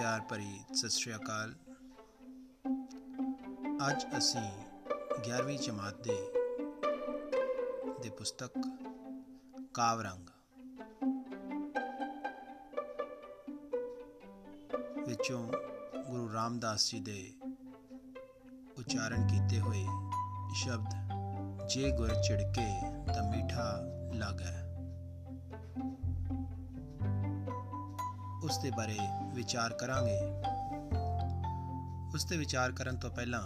ਸਾਥੀਓ ਪਿਆਰ ਭਰੀ ਸਤਿ ਸ਼੍ਰੀ ਅਕਾਲ। ਅੱਜ ਅਸੀਂ 11ਵੀਂ ਜਮਾਤ ਦੇ ਦੇ ਪੁਸਤਕ ਕਾਵਰੰਗ ਵਿੱਚੋਂ ਗੁਰੂ ਰਾਮਦਾਸ ਜੀ ਦੇ ਉਚਾਰਨ ਕੀਤੇ ਹੋਏ ਸ਼ਬਦ ਜੇ ਗੁਰ ਚਿੜਕੇ ਤਾਂ ਮੀਠਾ ਲਾਗੈ। ਉਸ ਦੇ ਬਾਰੇ ਵਿਚਾਰ ਕਰਾਂਗੇ। ਉਸ ਤੇ ਵਿਚਾਰ ਕਰਨ ਤੋਂ ਪਹਿਲਾਂ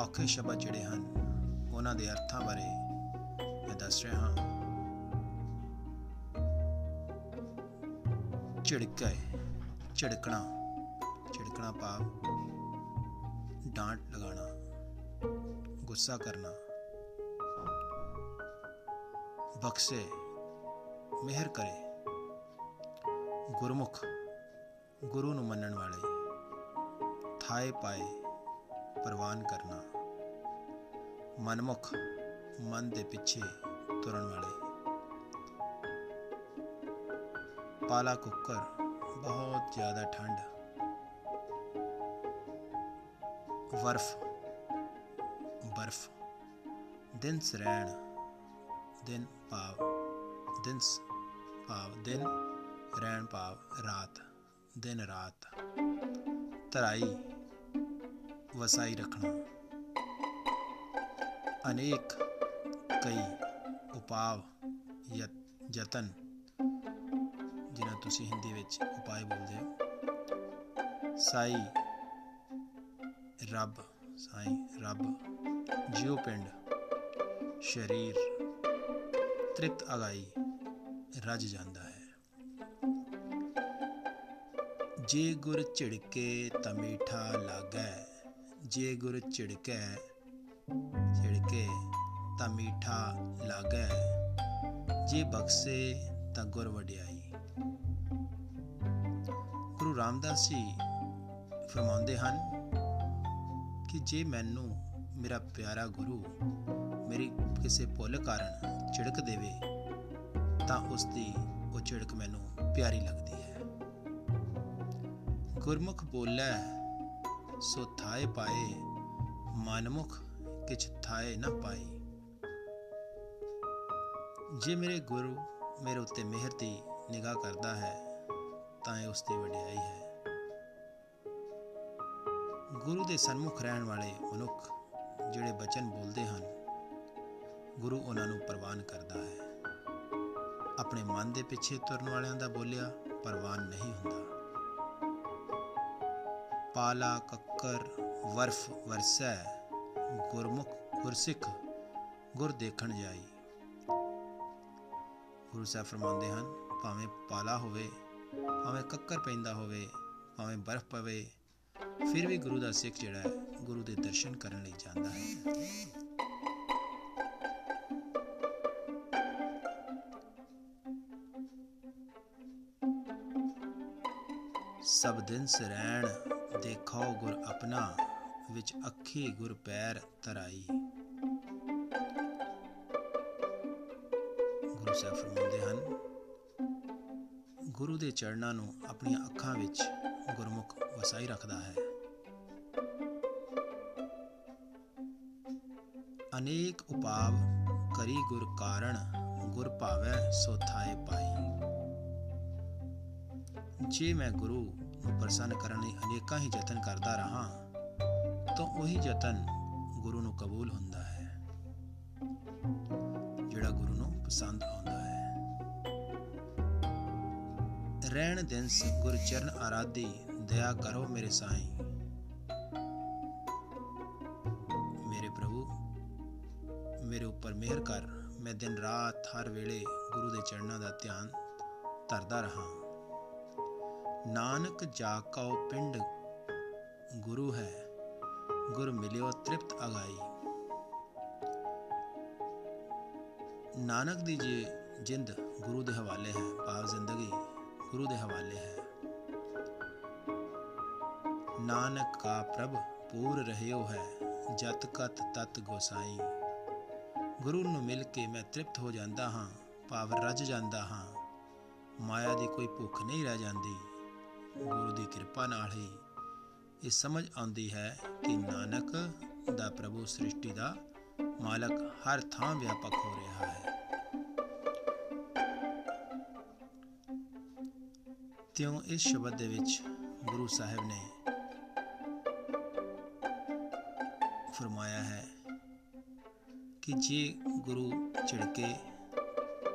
ਔਖੇ ਸ਼ਬਦ ਜਿਹੜੇ ਹਨ, ਉਹਨਾਂ ਦੇ ਅਰਥਾਂ ਬਾਰੇ ਮੈਂ ਦੱਸ ਰਿਹਾ ਹਾਂ। ਝਿੜਕੈ, ਝਿੜਕਣਾ ਝਿੜਕਣਾ ਭਾਵ ਡਾਂਟ ਲਗਾਣਾ ਗੁੱਸਾ ਕਰਨਾ। ਬਖਸ਼ੇ, ਮਿਹਰ ਕਰੇ। ਗੁਰਮੁਖ, ਗੁਰੂ ਨੂੰ ਮੰਨਣ ਵਾਲੇ ਥਾਏ ਪਾਏ ਪ੍ਰਵਾਨ ਕਰਨਾ। ਮਨਮੁਖ, ਮਨ ਦੇ ਪਿੱਛੇ ਤੁਰਨ ਵਾਲੇ। ਪਾਲਾ ਕੁੱਕਰ, ਬਹੁਤ ਜ਼ਿਆਦਾ ਠੰਡ। ਬਰਫ਼ ਬਰਫ। ਦਿਨ ਸਰੈਣ, ਦਿਨ ਭਾਵ ਦਿਨ ਭਾਵ, ਦਿਨ ਰਹਿਣ ਭਾਵ ਰਾਤ, ਦਿਨ ਰਾਤ। ਤਰਾਈ, ਵਸਾਈ ਰੱਖਣਾ। ਅਨੇਕ, ਕਈ ਉਪਾਵ ਯਤਨ, ਜਿਨ੍ਹਾਂ ਤੁਸੀਂ ਹਿੰਦੀ ਵਿੱਚ ਉਪਾਏ ਬੋਲਦੇ ਹੋ। ਸਾਈ, ਰੱਬ ਸਾਈ, ਰੱਬ, ਜਿਉ ਪਿੰਡ, ਸ਼ਰੀਰ ਤ੍ਰਿਪਤ ਅਗਾਈ, ਰਜ ਜਾਂਦਾ ਹੈ। ਜੇ ਗੁਰ ਝਿੜਕੇ ਤਾਂ ਮੀਠਾ ਲਾਗੈ, ਜੇ ਗੁਰ ਝਿੜਕੈ, ਝਿੜਕੇ ਤਾਂ ਮੀਠਾ ਲਾਗੈ, ਜੇ ਬਖਸ਼ੇ ਤਾਂ ਗੁਰ ਵਡਿਆਈ। ਗੁਰੂ ਰਾਮਦਾਸ ਜੀ ਫਰਮਾਉਂਦੇ ਹਨ ਕਿ ਜੇ ਮੈਨੂੰ ਮੇਰਾ ਪਿਆਰਾ ਗੁਰੂ ਮੇਰੀ ਕਿਸੇ ਭੁੱਲ ਕਾਰਨ ਝਿੜਕ ਦੇਵੇ, ਤਾਂ ਉਸ ਦੀ ਉਹ ਝਿੜਕ ਮੈਨੂੰ ਪਿਆਰੀ ਲੱਗਦੀ ਹੈ। ਗੁਰਮੁਖ ਬੋਲੇ, ਸੋ ਥਾਏ ਪਾਏ, ਮਨਮੁਖ ਕਿਛ ਥਾਏ ਨਾ ਪਾਈ ਜੇ ਮੇਰੇ ਗੁਰੂ ਮੇਰੇ ਉੱਤੇ ਮਿਹਰ ਦੀ ਨਿਗਾਹ ਕਰਦਾ ਹੈ, ਤਾਂ ਇਹ ਉਸ ਦੀ ਵਡਿਆਈ ਹੈ। ਗੁਰੂ ਦੇ ਸਨਮੁਖ ਰਹਿਣ ਵਾਲੇ ਮਨੁੱਖ ਜਿਹੜੇ ਬਚਨ ਬੋਲਦੇ ਹਨ, ਗੁਰੂ ਉਹਨਾਂ ਨੂੰ ਪ੍ਰਵਾਨ ਕਰਦਾ ਹੈ। ਆਪਣੇ ਮਨ ਦੇ ਪਿੱਛੇ ਤੁਰਨ ਵਾਲਿਆਂ ਦਾ ਬੋਲਿਆ, ਪ੍ਰਵਾਨ ਨਹੀਂ ਹੁੰਦਾ। ਪਾਲਾ, ਕੱਕਰ, ਵਰਫ ਵਰਸੈ, ਗੁਰਮੁਖ ਗੁਰਸਿੱਖ, ਗੁਰ ਦੇਖਣ ਜਾਈ। ਗੁਰੂ ਸਾਹਿਬ ਫਰਮਾਉਂਦੇ ਹਨ, ਭਾਵੇਂ ਪਾਲਾ ਹੋਵੇ, ਭਾਵੇਂ ਕੱਕਰ ਪੈਂਦਾ ਹੋਵੇ, ਭਾਵੇਂ ਬਰਫ਼ ਪਵੇ, ਫਿਰ ਵੀ ਗੁਰੂ ਦਾ ਸਿੱਖ ਜਿਹੜਾ ਹੈ, ਗੁਰੂ ਦੇ ਦਰਸ਼ਨ ਕਰਨ ਲਈ ਜਾਂਦਾ ਹੈ। ਸਭ ਦਿਨ ਸਰੈਣ ਦੇਖੋ ਗੁਰ ਆਪਣਾ ਵਿੱਚ ਅੱਖੀ ਗੁਰ ਪੈਰ ਤਰਾਈ ਗੁਰੂ ਸਾਹਿਬ ਫਰਮਾਉਂਦੇ ਹਨ, ਗੁਰੂ ਦੇ ਚਰਨਾਂ ਨੂੰ ਆਪਣੀਆਂ ਅੱਖਾਂ ਵਿੱਚ ਗੁਰਮੁਖ ਵਸਾਈ ਰੱਖਦਾ ਹੈ। ਅਨੇਕ ਉਪਾਵ ਕਰੀ ਗੁਰ ਕਾਰਣ ਗੁਰ ਭਾਵੈ ਸੋ ਥਾਏ ਪਾਈ। ਜੇ ਮੈਂ ਗੁਰੂ ਨੂੰ ਪ੍ਰਸੰਨ ਕਰਨ ਲਈ ਅਨੇਕਾਂ ਹੀ ਯਤਨ ਕਰਦਾ ਰਹਾ, ਤਾਂ ਉਹੀ ਯਤਨ ਗੁਰੂ ਨੂੰ ਕਬੂਲ ਹੁੰਦਾ ਹੈ, ਜਿਹੜਾ ਗੁਰੂ ਨੂੰ ਪਸੰਦ ਆਉਂਦਾ ਹੈ। ਰਹਿਣ ਦਿਨ ਗੁਰ ਚਰਨ ਆਰਾਧੀ, ਦਇਆ ਕਰੋ ਮੇਰੇ ਸਾਈਂ। ਮੇਰੇ ਪ੍ਰਭੂ, ਮੇਰੇ ਉੱਪਰ ਮਿਹਰ ਕਰ, ਮੈਂ ਦਿਨ ਰਾਤ ਹਰ ਵੇਲੇ ਗੁਰੂ ਦੇ ਚਰਨਾਂ ਦਾ ਧਿਆਨ ਧਰਦਾ ਰਹਾ। ਨਾਨਕ ਜਾ ਕਉ ਪਿੰਡ ਗੁਰੂ ਹੈ, ਗੁਰ ਮਿਲਿਓ ਤ੍ਰਿਪਤ ਅਗਾਈ। ਨਾਨਕ ਦੀ ਜੀ ਜਿੰਦ ਗੁਰੂ ਦੇ ਹਵਾਲੇ ਹੈ, ਭਾਵ ਜ਼ਿੰਦਗੀ ਗੁਰੂ ਦੇ ਹਵਾਲੇ ਹੈ। ਨਾਨਕ ਕਾ ਪ੍ਰਭ ਪੂਰ ਰਹਿਓ ਹੈ, ਜਤ ਕਤ ਤਤ ਗੋਸਾਈ। ਗੁਰੂ ਨੂੰ ਮਿਲ ਕੇ ਮੈਂ ਤ੍ਰਿਪਤ ਹੋ ਜਾਂਦਾ ਹਾਂ, ਭਾਵ ਰਜ ਜਾਂਦਾ ਹਾਂ। ਮਾਇਆ ਦੀ ਕੋਈ ਭੁੱਖ ਨਹੀਂ ਰਹਿ ਜਾਂਦੀ। ਗੁਰੂ ਦੀ ਕਿਰਪਾ ਨਾਲ ਹੀ ਇਹ ਸਮਝ ਆਉਂਦੀ ਹੈ ਕਿ ਨਾਨਕ ਦਾ ਪ੍ਰਭੂ ਸ੍ਰਿਸ਼ਟੀ ਦਾ ਮਾਲਕ ਹਰ ਥਾਂ ਵਿਆਪਕ ਹੋ ਰਿਹਾ ਹੈ। ਤਿਉਂ ਇਸ ਸ਼ਬਦ ਦੇ ਵਿੱਚ ਗੁਰੂ ਸਾਹਿਬ ਨੇ ਫਰਮਾਇਆ ਹੈ ਕਿ ਜੇ ਗੁਰੂ ਝਿੜਕੇ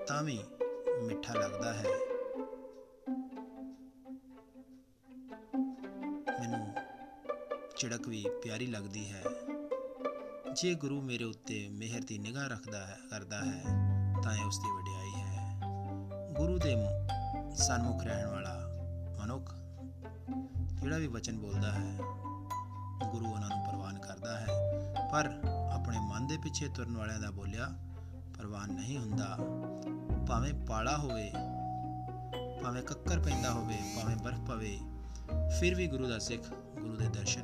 ਤਾਂ ਵੀ ਮਿੱਠਾ ਲੱਗਦਾ ਹੈ। ਝਿੜਕ ਵੀ ਪਿਆਰੀ ਲੱਗਦੀ ਹੈ। ਜੇ ਗੁਰੂ ਮੇਰੇ ਉੱਤੇ ਮਿਹਰ ਦੀ ਨਿਗਾਹ ਰੱਖਦਾ ਹੈ, ਕਰਦਾ ਹੈ, ਤਾਂ ਇਹ ਉਸ ਦੀ ਵਡਿਆਈ ਹੈ। ਗੁਰੂ ਦੇ ਸਨਮੁਖ ਰਹਿਣ ਵਾਲਾ ਮਨੁੱਖ ਜਿਹੜਾ ਵੀ ਵਚਨ ਬੋਲਦਾ ਹੈ, ਗੁਰੂ ਉਹਨਾਂ ਨੂੰ ਪ੍ਰਵਾਨ ਕਰਦਾ ਹੈ। ਪਰ ਆਪਣੇ ਮਨ ਦੇ ਪਿੱਛੇ ਤੁਰਨ ਵਾਲਿਆਂ ਦਾ ਬੋਲਿਆ, ਪ੍ਰਵਾਨ ਨਹੀਂ ਹੁੰਦਾ। ਭਾਵੇਂ ਪਾਲਾ ਹੋਵੇ, ਭਾਵੇਂ ਕੱਕਰ ਪੈਂਦਾ ਹੋਵੇ, ਭਾਵੇਂ ਬਰਫ਼ ਪਵੇ, ਫਿਰ ਵੀ ਗੁਰੂ ਦਾ ਸਿੱਖ ਗੁਰੂ ਦੇ ਦਰਸ਼ਨ ਕਰਨ ਨੂੰ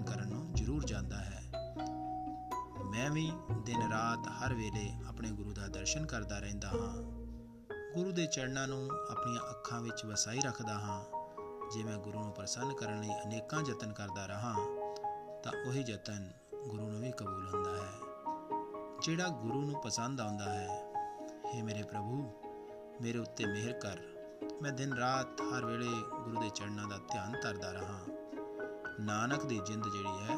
ਜ਼ਰੂਰ ਜਾਂਦਾ ਹੈ। ਮੈਂ ਵੀ ਦਿਨ ਰਾਤ ਹਰ ਵੇਲੇ ਆਪਣੇ ਗੁਰੂ ਦਾ ਦਰਸ਼ਨ ਕਰਦਾ ਰਹਿੰਦਾ ਹਾਂ। ਗੁਰੂ ਦੇ ਚਰਨਾਂ ਨੂੰ ਆਪਣੀਆਂ ਅੱਖਾਂ ਵਿੱਚ ਵਸਾਈ ਰੱਖਦਾ ਹਾਂ। ਜੇ ਮੈਂ ਗੁਰੂ ਨੂੰ ਪ੍ਰਸੰਨ ਕਰਨ ਲਈ ਅਨੇਕਾਂ ਯਤਨ ਕਰਦਾ ਰਹਾ, ਤਾਂ ਉਹੀ ਯਤਨ ਗੁਰੂ ਨੂੰ ਵੀ ਕਬੂਲ ਹੁੰਦਾ ਹੈ। ਜਿਹੜਾ ਗੁਰੂ ਨੂੰ ਪਸੰਦ ਆਉਂਦਾ ਹੈ हे ਮੇਰੇ ਪ੍ਰਭੂ, ਮੇਰੇ ਉੱਤੇ ਮਿਹਰ ਕਰ। ਮੈਂ ਦਿਨ ਰਾਤ ਹਰ ਵੇਲੇ ਗੁਰੂ ਦੇ ਚਰਨਾਂ ਦਾ ਧਿਆਨ ਧਰਦਾ ਰਹਾ। ਨਾਨਕ ਦੀ ਜਿੰਦ ਜਿਹੜੀ ਹੈ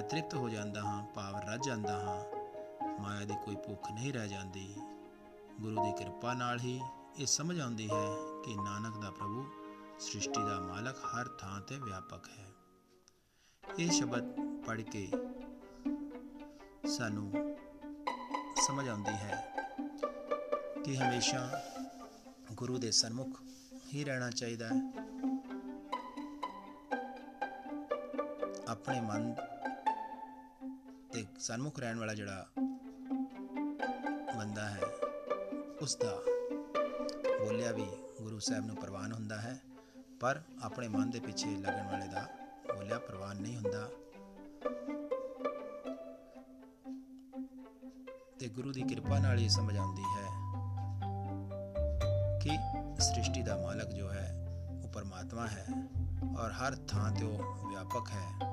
ਮੈਂ ਤ੍ਰਿਪਤ ਹੋ ਜਾਂਦਾ ਹਾਂ ਭਾਵ ਰੱਜ ਜਾਂਦਾ ਹਾਂ। ਮਾਇਆ ਦੀ ਕੋਈ ਭੁੱਖ ਨਹੀਂ ਰਹਿ ਜਾਂਦੀ। ਗੁਰੂ ਦੀ ਕਿਰਪਾ ਨਾਲ ਹੀ ਇਹ ਸਮਝ ਆਉਂਦੀ ਹੈ ਕਿ ਨਾਨਕ ਦਾ ਪ੍ਰਭੂ ਸ੍ਰਿਸ਼ਟੀ ਦਾ ਮਾਲਕ ਹਰ ਥਾਂ ਤੇ ਵਿਆਪਕ ਹੈ। ਇਹ ਸ਼ਬਦ ਪੜ੍ਹ ਕੇ ਸਾਨੂੰ ਸਮਝ ਆਉਂਦੀ ਹੈ ਕਿ ਹਮੇਸ਼ਾ ਗੁਰੂ ਦੇ ਸਨਮੁਖ ਹੀ ਰਹਿਣਾ ਚਾਹੀਦਾ ਹੈ। ਆਪਣੇ ਮਨ ਤੇ ਸਨਮੁਖ ਰਹਿਣ ਵਾਲਾ ਜਿਹੜਾ ਬੰਦਾ ਹੈ ਉਸ ਦਾ ਬੋਲਿਆ ਵੀ ਗੁਰੂ ਸਾਹਿਬ ਨੂੰ ਪ੍ਰਵਾਨ ਹੁੰਦਾ ਹੈ, ਪਰ ਆਪਣੇ ਮਨ ਦੇ ਪਿੱਛੇ ਲੱਗਣ ਵਾਲੇ ਦਾ ਬੋਲਿਆ ਪ੍ਰਵਾਨ ਨਹੀਂ ਹੁੰਦਾ। ਤੇ ਗੁਰੂ ਦੀ ਕਿਰਪਾ ਨਾਲ ਇਹ ਸਮਝ ਆਉਂਦੀ ਹੈ ਕਿ ਸ੍ਰਿਸ਼ਟੀ ਦਾ ਮਾਲਕ ਜੋ ਹੈ, ਉਹ ਪਰਮਾਤਮਾ ਹੈ ਔਰ ਹਰ ਥਾਂ ਤੇ ਉਹ ਵਿਆਪਕ ਹੈ।